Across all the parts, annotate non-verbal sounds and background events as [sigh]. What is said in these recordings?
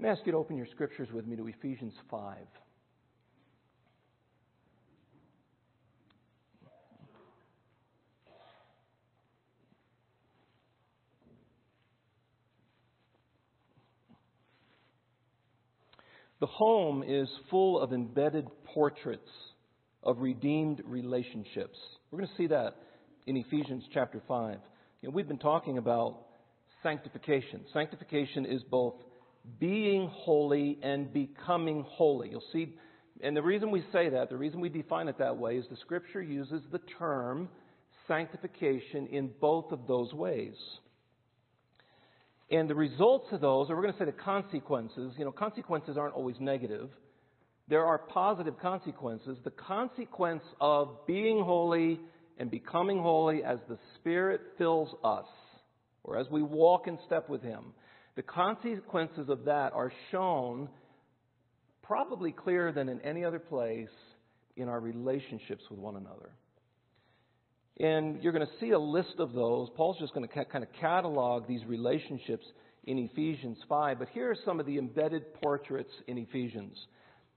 May I ask you to open your scriptures with me to Ephesians 5. The home is full of embedded portraits of redeemed relationships. We're going to see that in Ephesians chapter 5. You know, we've been talking about sanctification. Sanctification is both being holy and becoming holy. You'll see, and the reason we say that, the reason we define it that way, is the scripture uses the term sanctification in both of those ways. And the results of those, or we're going to say the consequences, you know, consequences aren't always negative. There are positive consequences. The consequence of being holy and becoming holy as the Spirit fills us, or as we walk in step with Him, the consequences of that are shown probably clearer than in any other place in our relationships with one another. And you're going to see a list of those. Paul's just going to kind of catalog these relationships in Ephesians 5. But here are some of the embedded portraits in Ephesians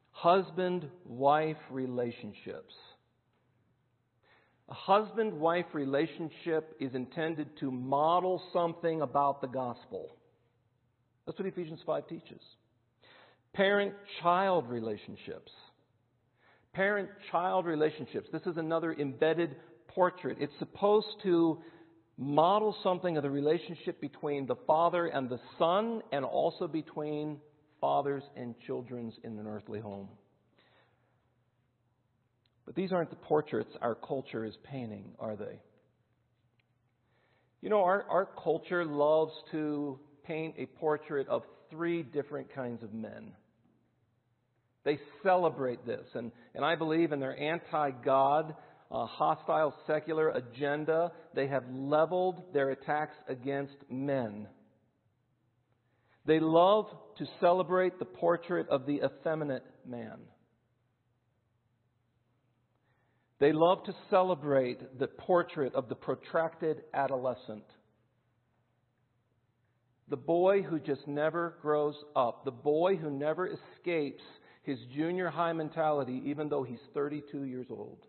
husband wife relationships. A husband wife relationship is intended to model something about the gospel. That's what Ephesians 5 teaches. Parent child relationships. Parent child relationships. This is another embedded portrait. It's supposed to model something of the relationship between the father and the son, and also between fathers and children in an earthly home. But these aren't the portraits our culture is painting, are they? You know, our, our culture loves to paint a portrait of three different kinds of men. They celebrate this, and, and I believe in their anti God uh, hostile secular agenda, they have leveled their attacks against men. They love to celebrate the portrait of the effeminate man. They love to celebrate the portrait of the protracted adolescent. The boy who just never grows up. The boy who never escapes his junior high mentality, even though he's 32 years old.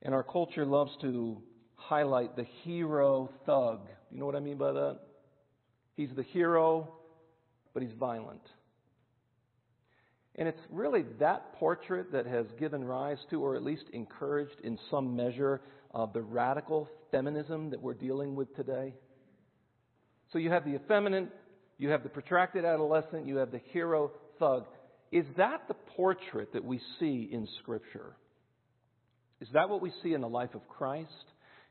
And our culture loves to highlight the hero thug. You know what I mean by that? He's the hero, but he's violent. And it's really that portrait that has given rise to, or at least encouraged in some measure, uh, the radical feminism that we're dealing with today. So you have the effeminate, you have the protracted adolescent, you have the hero thug. Is that the portrait that we see in Scripture? Is that what we see in the life of Christ?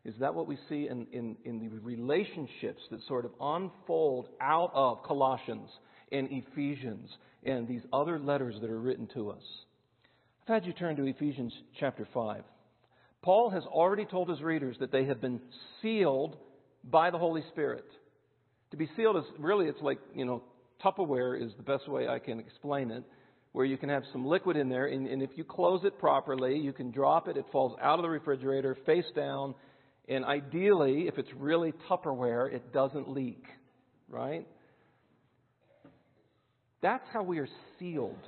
Is that what we see in, in, in the relationships that sort of unfold out of Colossians and Ephesians and these other letters that are written to us? I've had you turn to Ephesians chapter 5. Paul has already told his readers that they have been sealed by the Holy Spirit. To be sealed is really, it's like, you know, Tupperware is the best way I can explain it where you can have some liquid in there, and, and if you close it properly, you can drop it, it falls out of the refrigerator face down, and ideally, if it's really Tupperware, it doesn't leak, right? That's how we are sealed.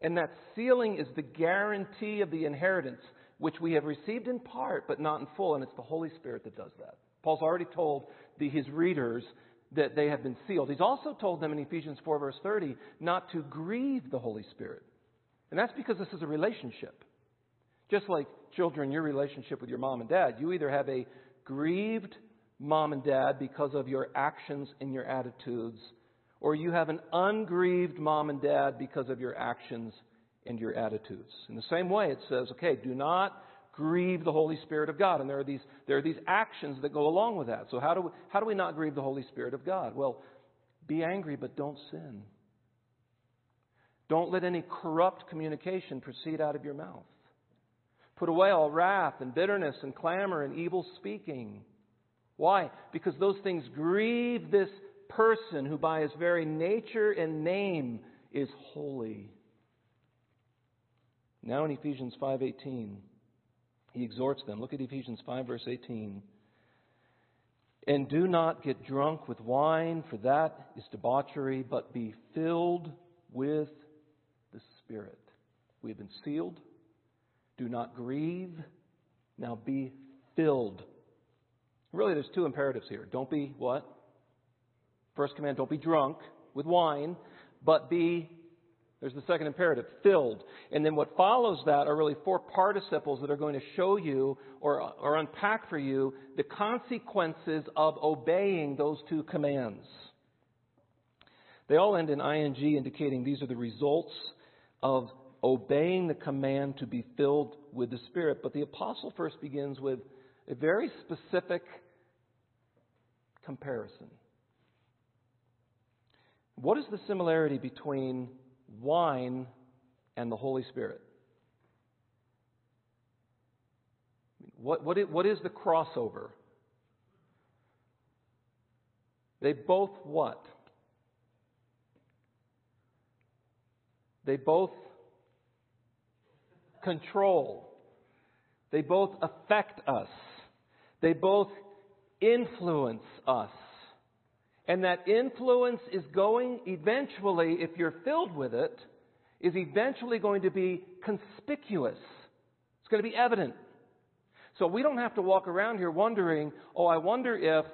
And that sealing is the guarantee of the inheritance, which we have received in part, but not in full, and it's the Holy Spirit that does that. Paul's already told the, his readers that they have been sealed. He's also told them in Ephesians 4, verse 30, not to grieve the Holy Spirit. And that's because this is a relationship. Just like children, your relationship with your mom and dad, you either have a grieved mom and dad because of your actions and your attitudes, or you have an ungrieved mom and dad because of your actions and your attitudes. In the same way, it says, okay, do not grieve the Holy Spirit of God. And there are these, there are these actions that go along with that. So how do we, how do we not grieve the Holy Spirit of God? Well, be angry, but don't sin. Don't let any corrupt communication proceed out of your mouth. Put away all wrath and bitterness and clamor and evil speaking. Why? Because those things grieve this person who by his very nature and name is holy. Now in Ephesians 5:18 he exhorts them. Look at Ephesians 5, verse 18. And do not get drunk with wine, for that is debauchery, but be filled with the Spirit. We have been sealed. Do not grieve. Now be filled. Really, there's two imperatives here. Don't be what? First command, don't be drunk with wine, but be, there's the second imperative, filled. And then what follows that are really four participles that are going to show you or, or unpack for you the consequences of obeying those two commands. They all end in ing, indicating these are the results of obeying the command to be filled with the Spirit. But the apostle first begins with a very specific comparison. What is the similarity between wine and the Holy Spirit? What, what, is, what is the crossover? They both what? They both control. They both affect us. They both influence us. And that influence is going eventually, if you're filled with it, is eventually going to be conspicuous. It's going to be evident. So we don't have to walk around here wondering, oh, I wonder if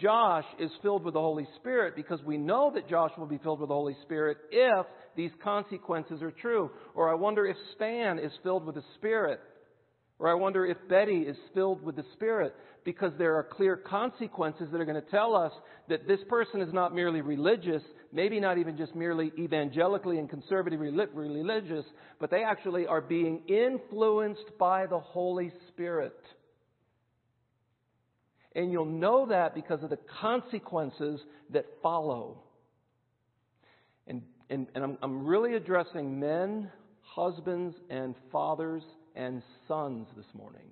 Josh is filled with the Holy Spirit because we know that Josh will be filled with the Holy Spirit if these consequences are true. Or I wonder if Span is filled with the Spirit. Or I wonder if Betty is filled with the Spirit because there are clear consequences that are going to tell us that this person is not merely religious, maybe not even just merely evangelically and conservatively religious, but they actually are being influenced by the Holy Spirit. And you'll know that because of the consequences that follow. And, and, and I'm, I'm really addressing men, husbands, and fathers and sons this morning.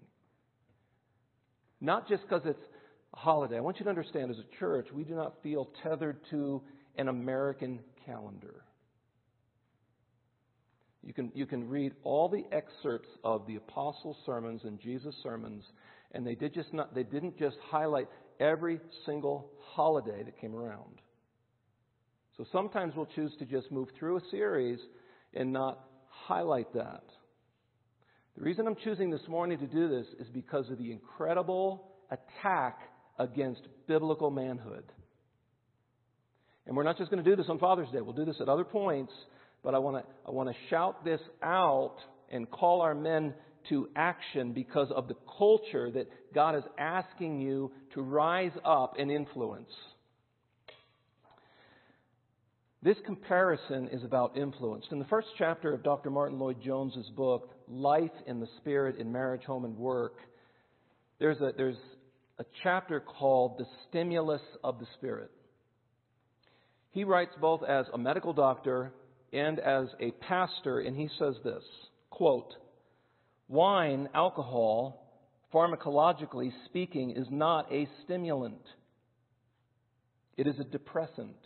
Not just because it's a holiday. I want you to understand as a church, we do not feel tethered to an American calendar. You can, you can read all the excerpts of the apostles' sermons and Jesus' sermons, and they, did just not, they didn't just highlight every single holiday that came around. So sometimes we'll choose to just move through a series and not highlight that. The reason I'm choosing this morning to do this is because of the incredible attack against biblical manhood. And we're not just going to do this on Father's Day, we'll do this at other points, but I want to, I want to shout this out and call our men to action because of the culture that God is asking you to rise up and influence. This comparison is about influence. In the first chapter of Dr. Martyn Lloyd-Jones's book, Life in the Spirit in Marriage, Home, and Work, there's a, there's a chapter called The Stimulus of the Spirit. He writes both as a medical doctor and as a pastor, and he says this quote, Wine, alcohol, pharmacologically speaking, is not a stimulant. It is a depressant.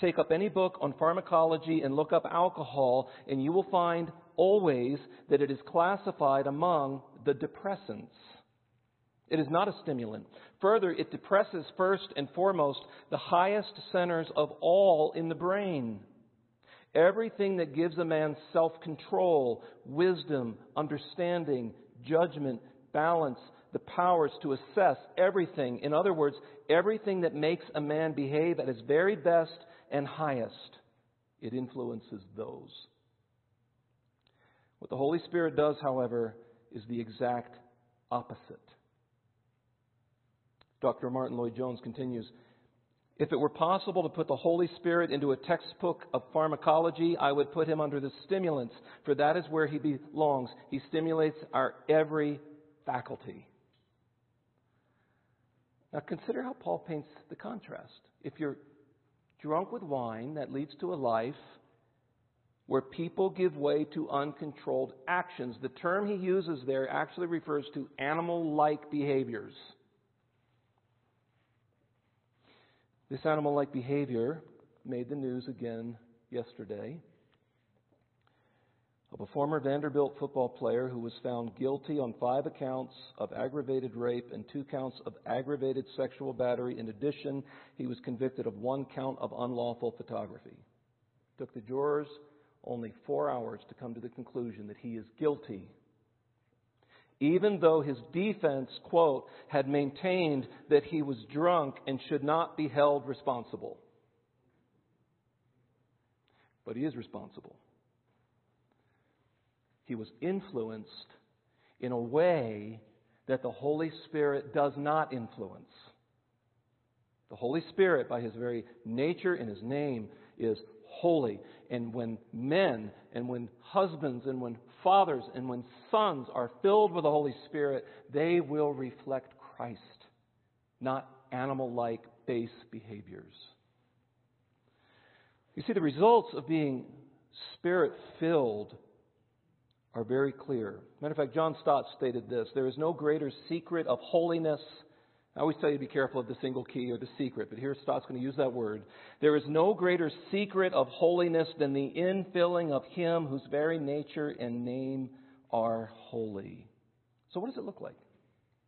Take up any book on pharmacology and look up alcohol, and you will find always that it is classified among the depressants. It is not a stimulant. Further, it depresses first and foremost the highest centers of all in the brain. Everything that gives a man self control, wisdom, understanding, judgment, balance, the powers to assess everything. In other words, everything that makes a man behave at his very best and highest, it influences those. What the Holy Spirit does, however, is the exact opposite. Dr. Martyn Lloyd-Jones continues If it were possible to put the Holy Spirit into a textbook of pharmacology, I would put him under the stimulants, for that is where he belongs. He stimulates our every faculty. Now consider how Paul paints the contrast. If you're drunk with wine that leads to a life where people give way to uncontrolled actions. The term he uses there actually refers to animal like behaviors. This animal like behavior made the news again yesterday. Of a former Vanderbilt football player who was found guilty on five accounts of aggravated rape and two counts of aggravated sexual battery. In addition, he was convicted of one count of unlawful photography. It took the jurors only four hours to come to the conclusion that he is guilty. Even though his defense, quote, had maintained that he was drunk and should not be held responsible. But he is responsible he was influenced in a way that the Holy Spirit does not influence. The Holy Spirit, by his very nature and his name, is holy. And when men and when husbands and when fathers and when sons are filled with the Holy Spirit, they will reflect Christ, not animal like base behaviors. You see, the results of being spirit filled are very clear. Matter of fact, John Stott stated this There is no greater secret of holiness. I always tell you to be careful of the single key or the secret, but here Stott's going to use that word. There is no greater secret of holiness than the infilling of Him whose very nature and name are holy. So, what does it look like?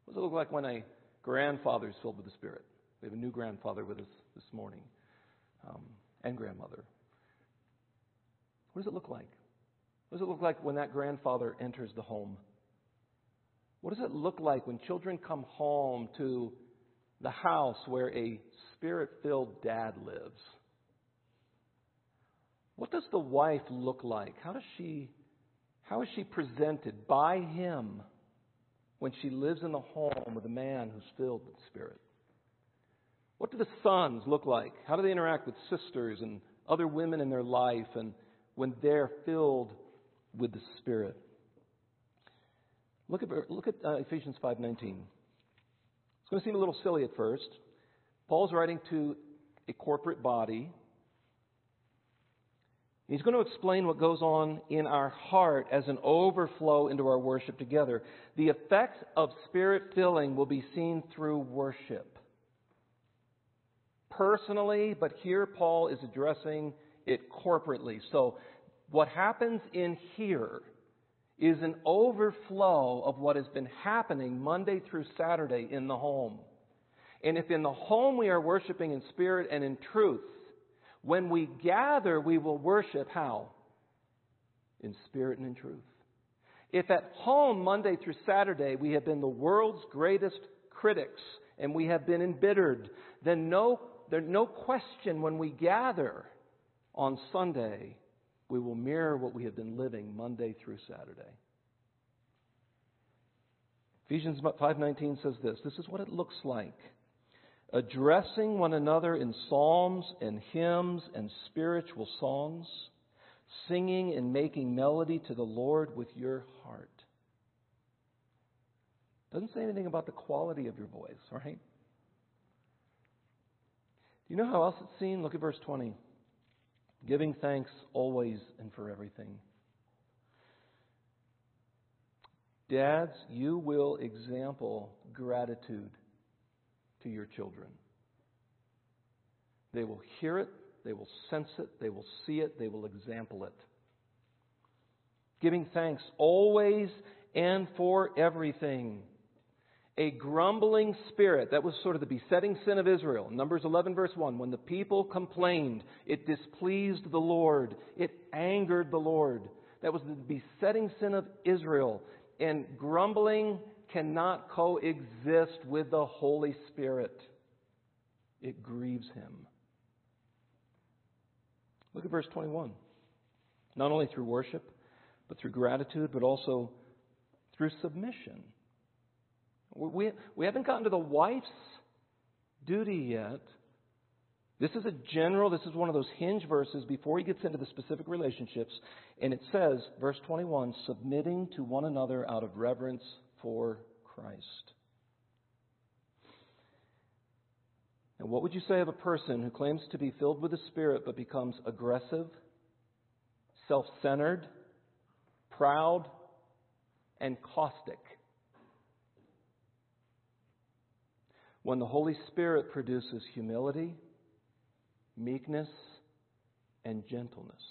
What does it look like when a grandfather is filled with the Spirit? We have a new grandfather with us this morning, um, and grandmother. What does it look like? What does it look like when that grandfather enters the home? What does it look like when children come home to the house where a spirit filled dad lives? What does the wife look like? How does she how is she presented by him when she lives in the home with a man who's filled with Spirit? What do the sons look like? How do they interact with sisters and other women in their life and when they're filled with the Spirit. Look at, look at uh, Ephesians 5.19. It's going to seem a little silly at first. Paul's writing to a corporate body. He's going to explain what goes on in our heart as an overflow into our worship together. The effect of spirit filling will be seen through worship. Personally, but here Paul is addressing it corporately. So what happens in here is an overflow of what has been happening Monday through Saturday in the home. And if in the home we are worshiping in spirit and in truth, when we gather, we will worship how? In spirit and in truth. If at home, Monday through Saturday, we have been the world's greatest critics and we have been embittered, then no, there's no question when we gather on Sunday, we will mirror what we have been living Monday through Saturday. Ephesians 5:19 says this, this is what it looks like. Addressing one another in psalms and hymns and spiritual songs, singing and making melody to the Lord with your heart. Doesn't say anything about the quality of your voice, right? Do you know how else it's seen? Look at verse 20 giving thanks always and for everything. Dads, you will example gratitude to your children. They will hear it, they will sense it, they will see it, they will example it. Giving thanks always and for everything a grumbling spirit. That was sort of the besetting sin of Israel. Numbers 11, verse 1. When the people complained, it displeased the Lord, it angered the Lord. That was the besetting sin of Israel. And grumbling cannot coexist with the Holy Spirit, it grieves him. Look at verse 21. Not only through worship, but through gratitude, but also through submission. We, we haven't gotten to the wife's duty yet. This is a general, this is one of those hinge verses before he gets into the specific relationships. And it says, verse 21, submitting to one another out of reverence for Christ. And what would you say of a person who claims to be filled with the Spirit but becomes aggressive, self centered, proud, and caustic? When the Holy Spirit produces humility, meekness, and gentleness.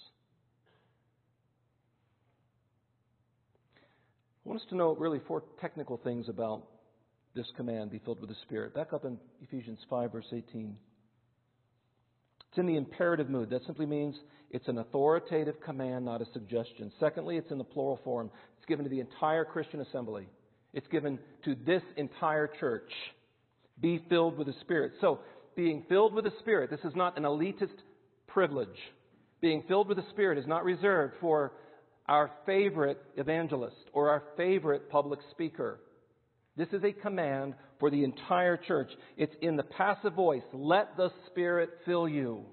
I want us to know really four technical things about this command, be filled with the Spirit. Back up in Ephesians 5, verse 18. It's in the imperative mood. That simply means it's an authoritative command, not a suggestion. Secondly, it's in the plural form. It's given to the entire Christian assembly. It's given to this entire church. Be filled with the Spirit. So, being filled with the Spirit, this is not an elitist privilege. Being filled with the Spirit is not reserved for our favorite evangelist or our favorite public speaker. This is a command for the entire church. It's in the passive voice. Let the Spirit fill you.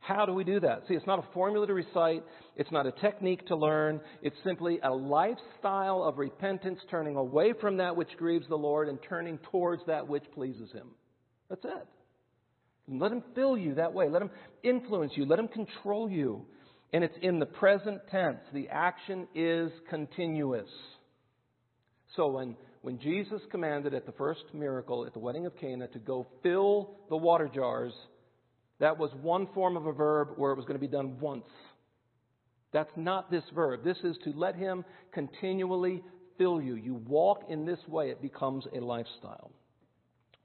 How do we do that? See, it's not a formula to recite. It's not a technique to learn. It's simply a lifestyle of repentance, turning away from that which grieves the Lord and turning towards that which pleases Him. That's it. Let Him fill you that way. Let Him influence you. Let Him control you. And it's in the present tense. The action is continuous. So when, when Jesus commanded at the first miracle at the wedding of Cana to go fill the water jars, that was one form of a verb where it was going to be done once. That's not this verb. This is to let Him continually fill you. You walk in this way, it becomes a lifestyle.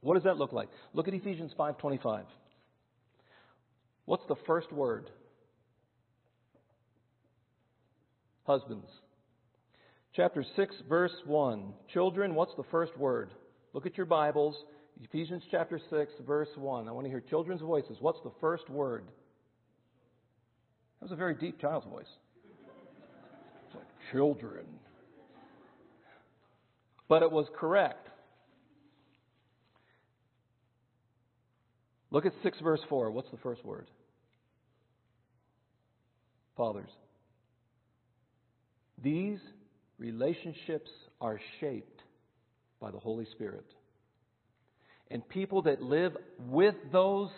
What does that look like? Look at Ephesians 5:25. What's the first word? Husbands. Chapter 6, verse 1. Children, what's the first word? Look at your Bibles. Ephesians chapter 6, verse 1. I want to hear children's voices. What's the first word? That was a very deep child's voice. It's like, children. But it was correct. Look at 6, verse 4. What's the first word? Fathers. These relationships are shaped by the Holy Spirit. And people that live with those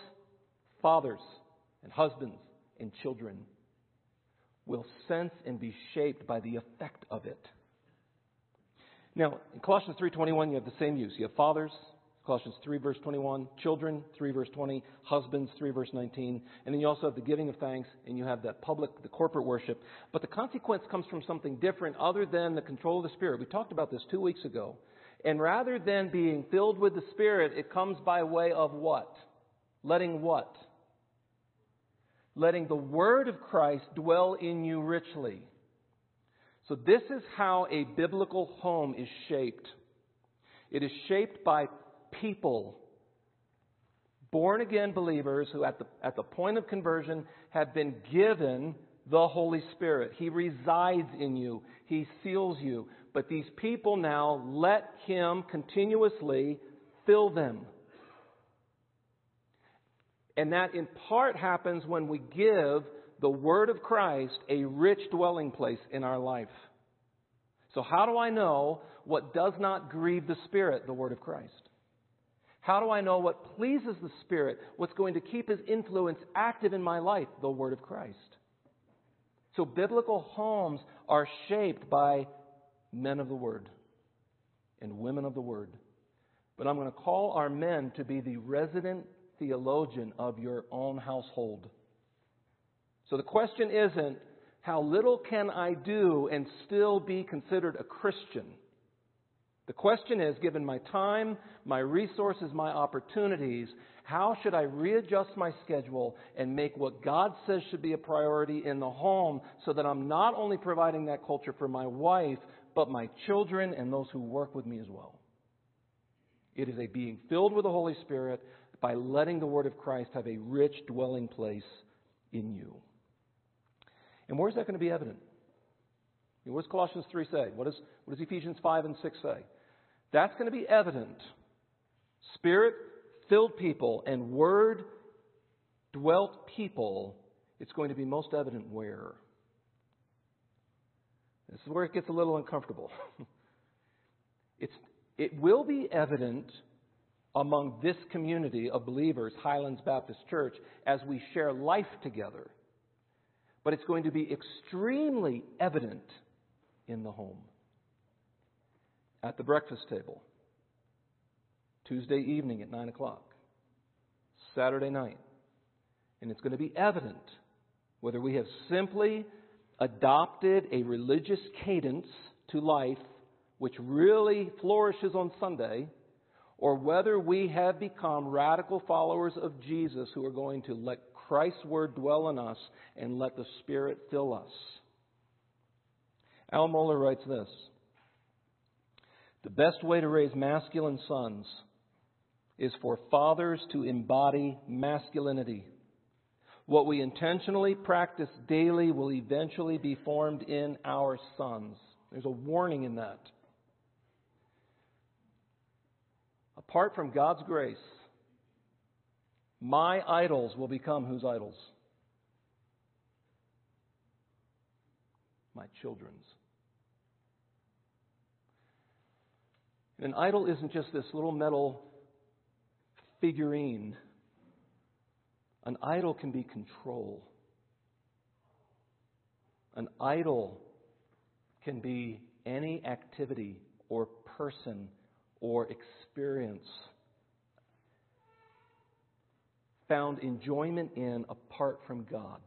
fathers and husbands and children will sense and be shaped by the effect of it. Now, in Colossians 3:21 you have the same use. You have fathers, Colossians 3 verse 21, children 3 verse 20, husbands 3 verse 19, and then you also have the giving of thanks and you have that public, the corporate worship. But the consequence comes from something different other than the control of the Spirit. We talked about this two weeks ago. And rather than being filled with the Spirit, it comes by way of what? Letting what? Letting the Word of Christ dwell in you richly. So this is how a biblical home is shaped. It is shaped by people, born again believers who, at the, at the point of conversion, have been given the Holy Spirit. He resides in you, He seals you. But these people now let Him continuously fill them. And that in part happens when we give the Word of Christ a rich dwelling place in our life. So, how do I know what does not grieve the Spirit, the Word of Christ? How do I know what pleases the Spirit? What's going to keep His influence active in my life? The Word of Christ. So biblical homes are shaped by men of the Word and women of the Word. But I'm going to call our men to be the resident theologian of your own household. So the question isn't, how little can I do and still be considered a Christian? The question is given my time, my resources, my opportunities, how should I readjust my schedule and make what God says should be a priority in the home so that I'm not only providing that culture for my wife, but my children and those who work with me as well? It is a being filled with the Holy Spirit by letting the Word of Christ have a rich dwelling place in you. And where's that going to be evident? What does Colossians 3 say? What does, what does Ephesians 5 and 6 say? That's going to be evident. Spirit filled people and word dwelt people, it's going to be most evident where? This is where it gets a little uncomfortable. [laughs] it's, it will be evident among this community of believers, Highlands Baptist Church, as we share life together. But it's going to be extremely evident in the home at the breakfast table. Tuesday evening at 9 o'clock. Saturday night. And it's going to be evident whether we have simply adopted a religious cadence to life which really flourishes on Sunday, or whether we have become radical followers of Jesus who are going to let Christ's Word dwell in us and let the Spirit fill us. Al Mohler writes this The best way to raise masculine sons is for fathers to embody masculinity. What we intentionally practice daily will eventually be formed in our sons. There's a warning in that. Apart from God's grace, my idols will become whose idols? My children's. And An idol isn't just this little metal figurine. An idol can be control. An idol can be any activity or person or experience found enjoyment in apart from God.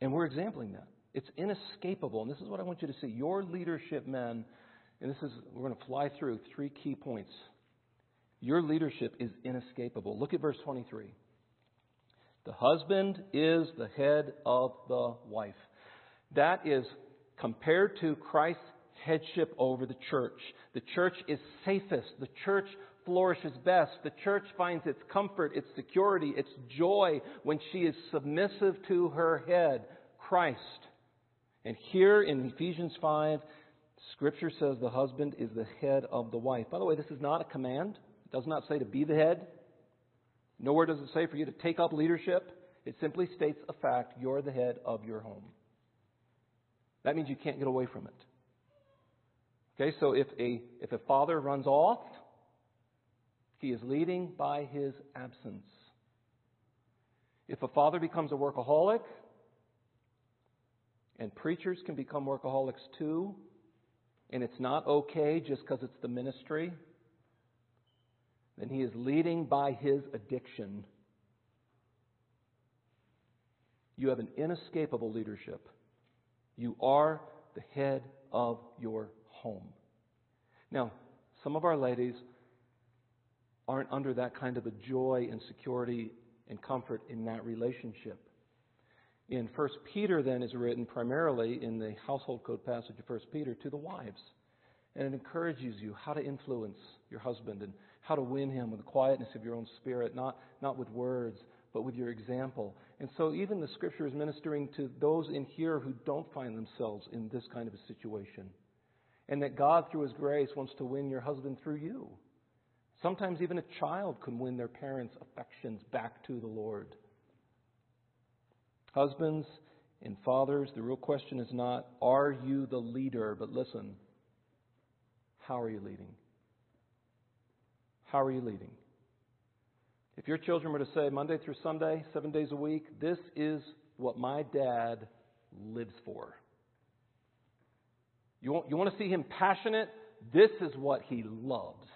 And we're exempling that. It's inescapable. And this is what I want you to see. Your leadership, men, and this is, we're going to fly through three key points. Your leadership is inescapable. Look at verse 23. The husband is the head of the wife. That is compared to Christ's headship over the church. The church is safest. The church flourishes best. The church finds its comfort, its security, its joy when she is submissive to her head, Christ. And here in Ephesians 5, Scripture says the husband is the head of the wife. By the way, this is not a command. It does not say to be the head. Nowhere does it say for you to take up leadership. It simply states a fact you're the head of your home. That means you can't get away from it. Okay, so if a, if a father runs off, he is leading by his absence. If a father becomes a workaholic, and preachers can become workaholics too, and it's not okay just because it's the ministry, then he is leading by his addiction. You have an inescapable leadership. You are the head of your home. Now, some of our ladies aren't under that kind of a joy and security and comfort in that relationship. In 1 Peter, then, is written primarily in the household code passage of 1 Peter to the wives. And it encourages you how to influence your husband and how to win him with the quietness of your own spirit, not, not with words, but with your example. And so, even the scripture is ministering to those in here who don't find themselves in this kind of a situation. And that God, through His grace, wants to win your husband through you. Sometimes even a child can win their parents' affections back to the Lord. Husbands and fathers, the real question is not, are you the leader? But listen, how are you leading? How are you leading? If your children were to say Monday through Sunday, seven days a week, this is what my dad lives for. You want, you want to see him passionate? This is what he loves.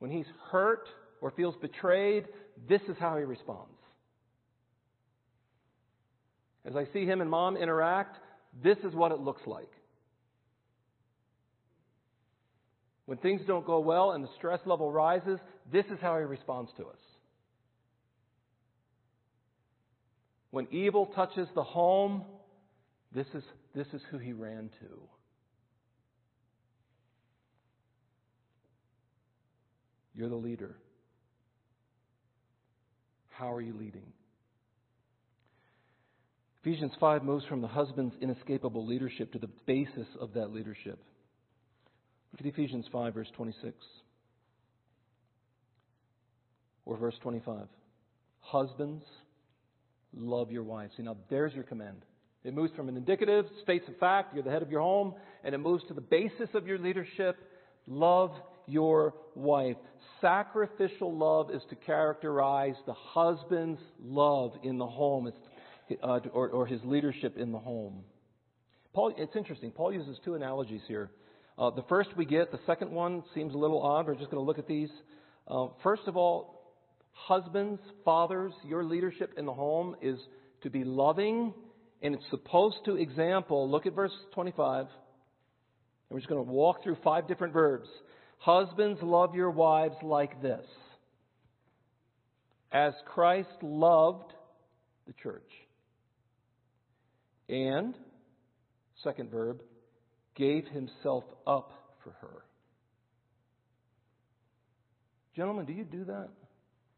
When he's hurt or feels betrayed, this is how he responds. As I see him and mom interact, this is what it looks like. When things don't go well and the stress level rises, this is how he responds to us. When evil touches the home, this is, this is who he ran to. You're the leader. How are you leading? Ephesians 5 moves from the husband's inescapable leadership to the basis of that leadership. Look at Ephesians 5, verse 26. Or verse 25. Husbands, love your wives. See, now there's your command. It moves from an indicative, states a fact, you're the head of your home, and it moves to the basis of your leadership. Love your wife. Sacrificial love is to characterize the husband's love in the home uh, or, or his leadership in the home. Paul, it's interesting. Paul uses two analogies here. Uh, the first we get, the second one seems a little odd. We're just going to look at these. Uh, first of all, Husbands, fathers, your leadership in the home is to be loving and it's supposed to example. Look at verse 25. And we're just going to walk through five different verbs. Husbands, love your wives like this. As Christ loved the church. And, second verb, gave himself up for her. Gentlemen, do you do that?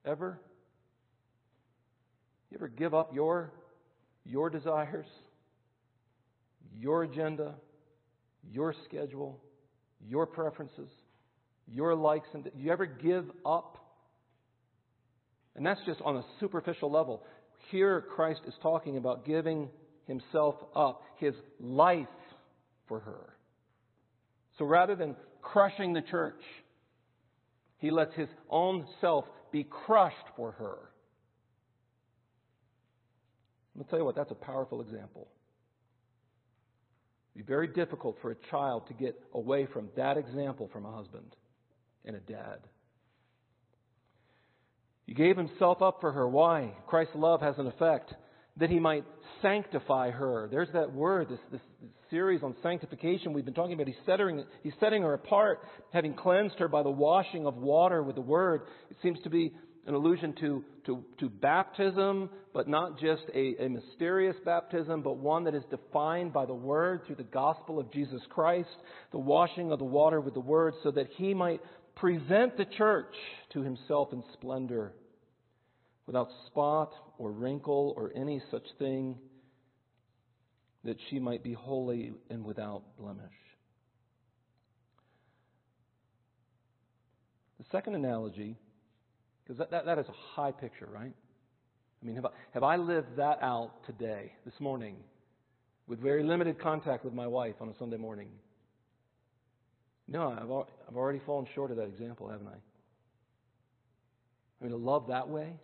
Ever? You ever give up your your desires, your agenda, your schedule, your preferences, your likes and you ever give up? And that's just on a superficial level. Here Christ is talking about giving himself up, his life for her. So rather than crushing the church, he lets his own self be crushed for her. Going to tell you what, that's a powerful example. It'd be very difficult for a child to get away from that example from a husband and a dad. He gave himself up for her. Why? Christ's love has an effect that he might sanctify her. There's that word, this, this, series on sanctification we've been talking about. He's setting, he's setting her apart, having cleansed her by the washing of water with the word. It seems to be an allusion to, to, to baptism, but not just a, a mysterious baptism, but one that is defined by the word through the gospel of Jesus Christ, the washing of the water with the word, so that he might present the church to himself in splendor without spot or wrinkle or any such thing, that she might be holy and without blemish. The second analogy, because that, that, that is a high picture, right? I mean, have I, have I lived that out today, this morning, with very limited contact with my wife on a Sunday morning? No, I've, I've already fallen short of that example, haven't I? I mean, to love that way,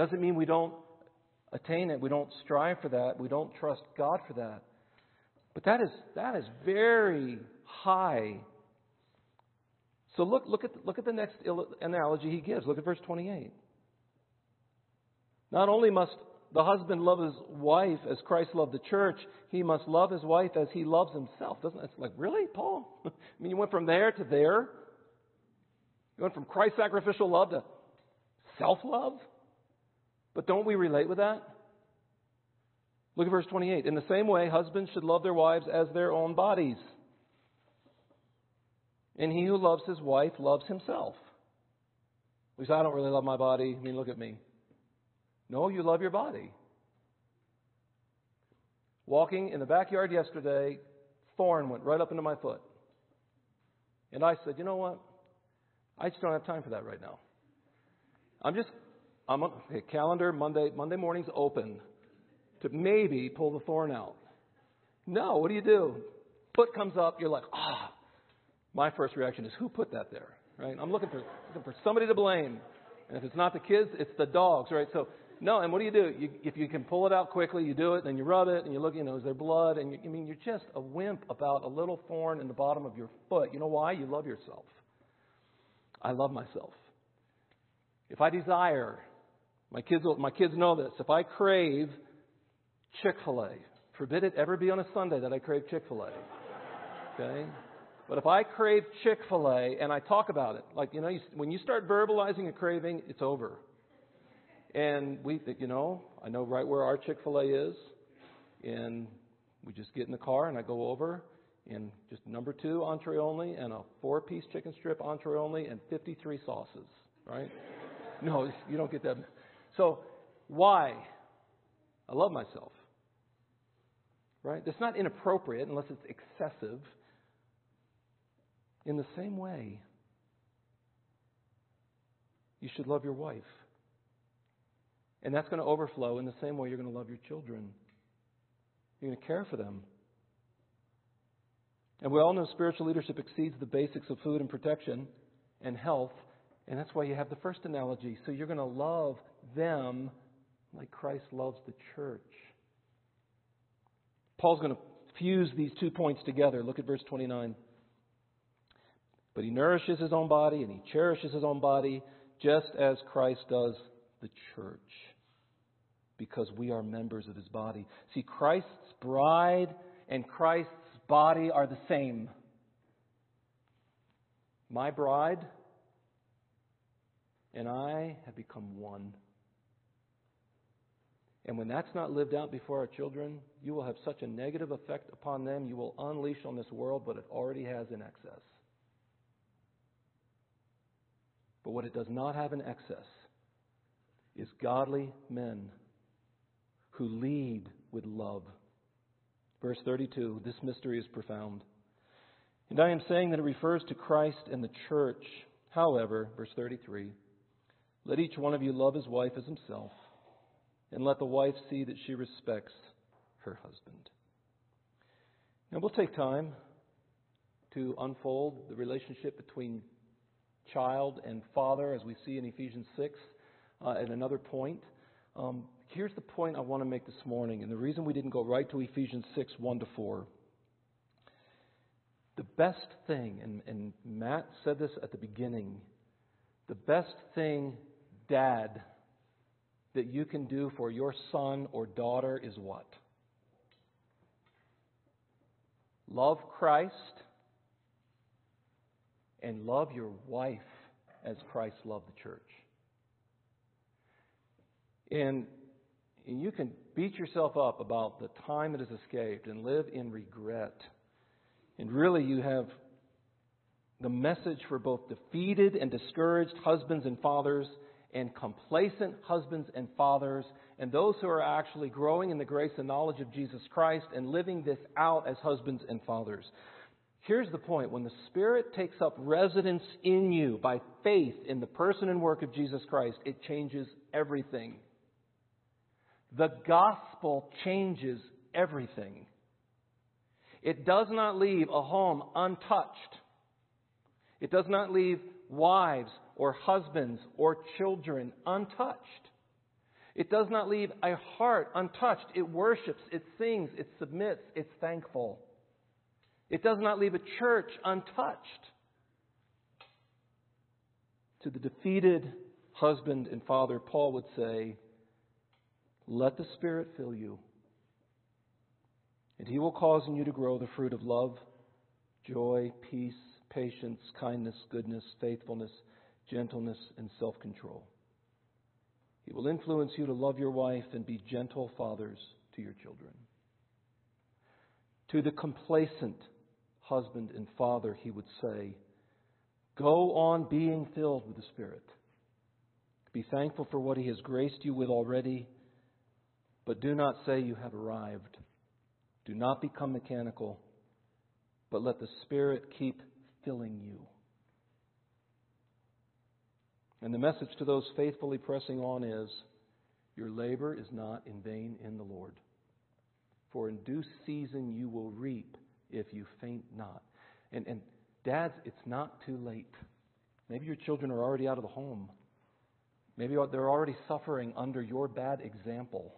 doesn't mean we don't attain it, we don't strive for that, we don't trust God for that. But that is that is very high. So look look at look at the next analogy he gives. Look at verse 28. Not only must the husband love his wife as Christ loved the church, he must love his wife as he loves himself. Doesn't it? like really, Paul? [laughs] I mean, you went from there to there. You went from Christ's sacrificial love to self-love. But don't we relate with that? Look at verse 28. In the same way, husbands should love their wives as their own bodies. And he who loves his wife loves himself. You say, I don't really love my body. I mean, look at me. No, you love your body. Walking in the backyard yesterday, thorn went right up into my foot. And I said, you know what? I just don't have time for that right now. I'm just I'm on okay, calendar Monday. Monday morning's open to maybe pull the thorn out. No, what do you do? Foot comes up. You're like, ah. My first reaction is, who put that there? Right? I'm looking for looking for somebody to blame. And if it's not the kids, it's the dogs. Right? So no. And what do you do? You, if you can pull it out quickly, you do it. And then you rub it, and you look. You know, is there blood? And you, I mean, you're just a wimp about a little thorn in the bottom of your foot. You know why? You love yourself. I love myself. If I desire my kids, my kids know this. If I crave Chick fil A, forbid it ever be on a Sunday that I crave Chick fil A. Okay? But if I crave Chick fil A and I talk about it, like, you know, you, when you start verbalizing a craving, it's over. And we, you know, I know right where our Chick fil A is. And we just get in the car and I go over and just number two entree only and a four piece chicken strip entree only and 53 sauces, right? [laughs] no, you don't get that. So, why? I love myself. Right? That's not inappropriate unless it's excessive. In the same way, you should love your wife. And that's going to overflow in the same way you're going to love your children. You're going to care for them. And we all know spiritual leadership exceeds the basics of food and protection and health. And that's why you have the first analogy. So you're going to love them like Christ loves the church. Paul's going to fuse these two points together. Look at verse 29. But he nourishes his own body and he cherishes his own body, just as Christ does the church, because we are members of his body. See, Christ's bride and Christ's body are the same. My bride and I have become one. And when that's not lived out before our children, you will have such a negative effect upon them you will unleash on this world what it already has in excess. But what it does not have in excess is godly men who lead with love. Verse 32 this mystery is profound. And I am saying that it refers to Christ and the church. However, verse 33 let each one of you love his wife as himself, and let the wife see that she respects her husband. Now, we'll take time to unfold the relationship between child and father, as we see in Ephesians 6 uh, at another point. Um, here's the point I want to make this morning, and the reason we didn't go right to Ephesians 6 1 to 4. The best thing, and, and Matt said this at the beginning, the best thing, dad, that you can do for your son or daughter is what? Love Christ and love your wife as Christ loved the church. And you can beat yourself up about the time that has escaped and live in regret. And really, you have the message for both defeated and discouraged husbands and fathers, and complacent husbands and fathers, and those who are actually growing in the grace and knowledge of Jesus Christ and living this out as husbands and fathers. Here's the point when the Spirit takes up residence in you by faith in the person and work of Jesus Christ, it changes everything. The gospel changes everything. It does not leave a home untouched. It does not leave wives or husbands or children untouched. It does not leave a heart untouched. It worships, it sings, it submits, it's thankful. It does not leave a church untouched. To the defeated husband and father, Paul would say, Let the Spirit fill you, and He will cause in you to grow the fruit of love, joy, peace, patience, kindness, goodness, faithfulness, gentleness, and self control. He will influence you to love your wife and be gentle fathers to your children. To the complacent husband and father, he would say, Go on being filled with the Spirit. Be thankful for what he has graced you with already, but do not say you have arrived. Do not become mechanical, but let the Spirit keep filling you. And the message to those faithfully pressing on is Your labor is not in vain in the Lord. For in due season you will reap if you faint not. And, and dads, it's not too late. Maybe your children are already out of the home. Maybe they're already suffering under your bad example.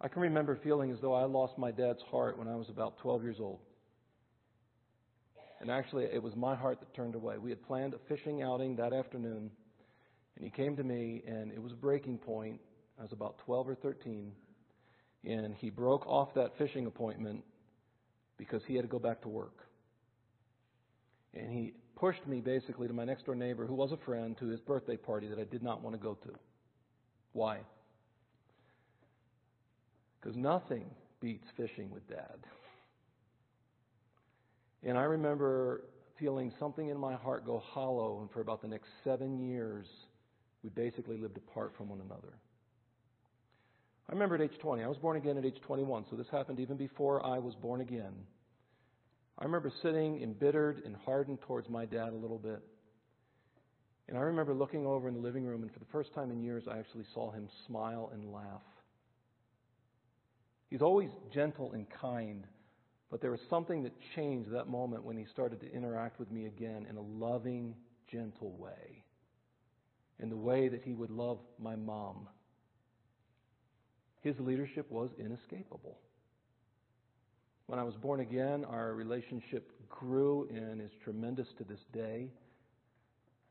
I can remember feeling as though I lost my dad's heart when I was about 12 years old. And actually, it was my heart that turned away. We had planned a fishing outing that afternoon, and he came to me, and it was a breaking point. I was about 12 or 13, and he broke off that fishing appointment because he had to go back to work. And he pushed me basically to my next door neighbor, who was a friend, to his birthday party that I did not want to go to. Why? Because nothing beats fishing with dad. And I remember feeling something in my heart go hollow, and for about the next seven years, we basically lived apart from one another. I remember at age 20, I was born again at age 21, so this happened even before I was born again. I remember sitting embittered and hardened towards my dad a little bit. And I remember looking over in the living room, and for the first time in years, I actually saw him smile and laugh. He's always gentle and kind, but there was something that changed that moment when he started to interact with me again in a loving, gentle way. In the way that he would love my mom. His leadership was inescapable. When I was born again, our relationship grew and is tremendous to this day.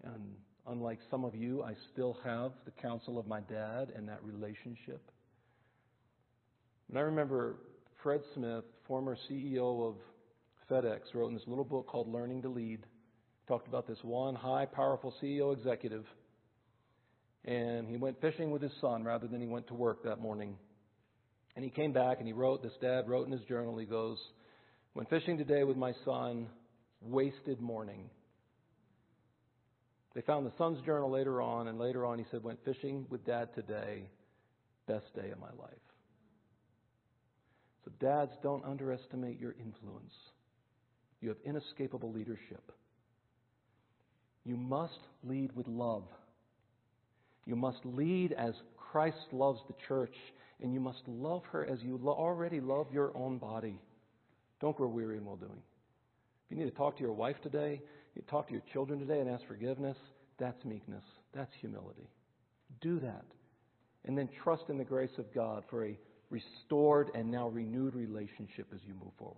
And Unlike some of you, I still have the counsel of my dad and that relationship. And I remember Fred Smith, former CEO of FedEx, wrote in this little book called Learning to Lead, talked about this one high, powerful CEO executive. And he went fishing with his son rather than he went to work that morning. And he came back and he wrote, this dad wrote in his journal, he goes, Went fishing today with my son, wasted morning. They found the son's journal later on, and later on he said, Went fishing with dad today, best day of my life. So, dads, don't underestimate your influence. You have inescapable leadership. You must lead with love. You must lead as Christ loves the church, and you must love her as you already love your own body. Don't grow weary in well doing. If you need to talk to your wife today, you talk to your children today and ask forgiveness, that's meekness. That's humility. Do that. And then trust in the grace of God for a restored and now renewed relationship as you move forward.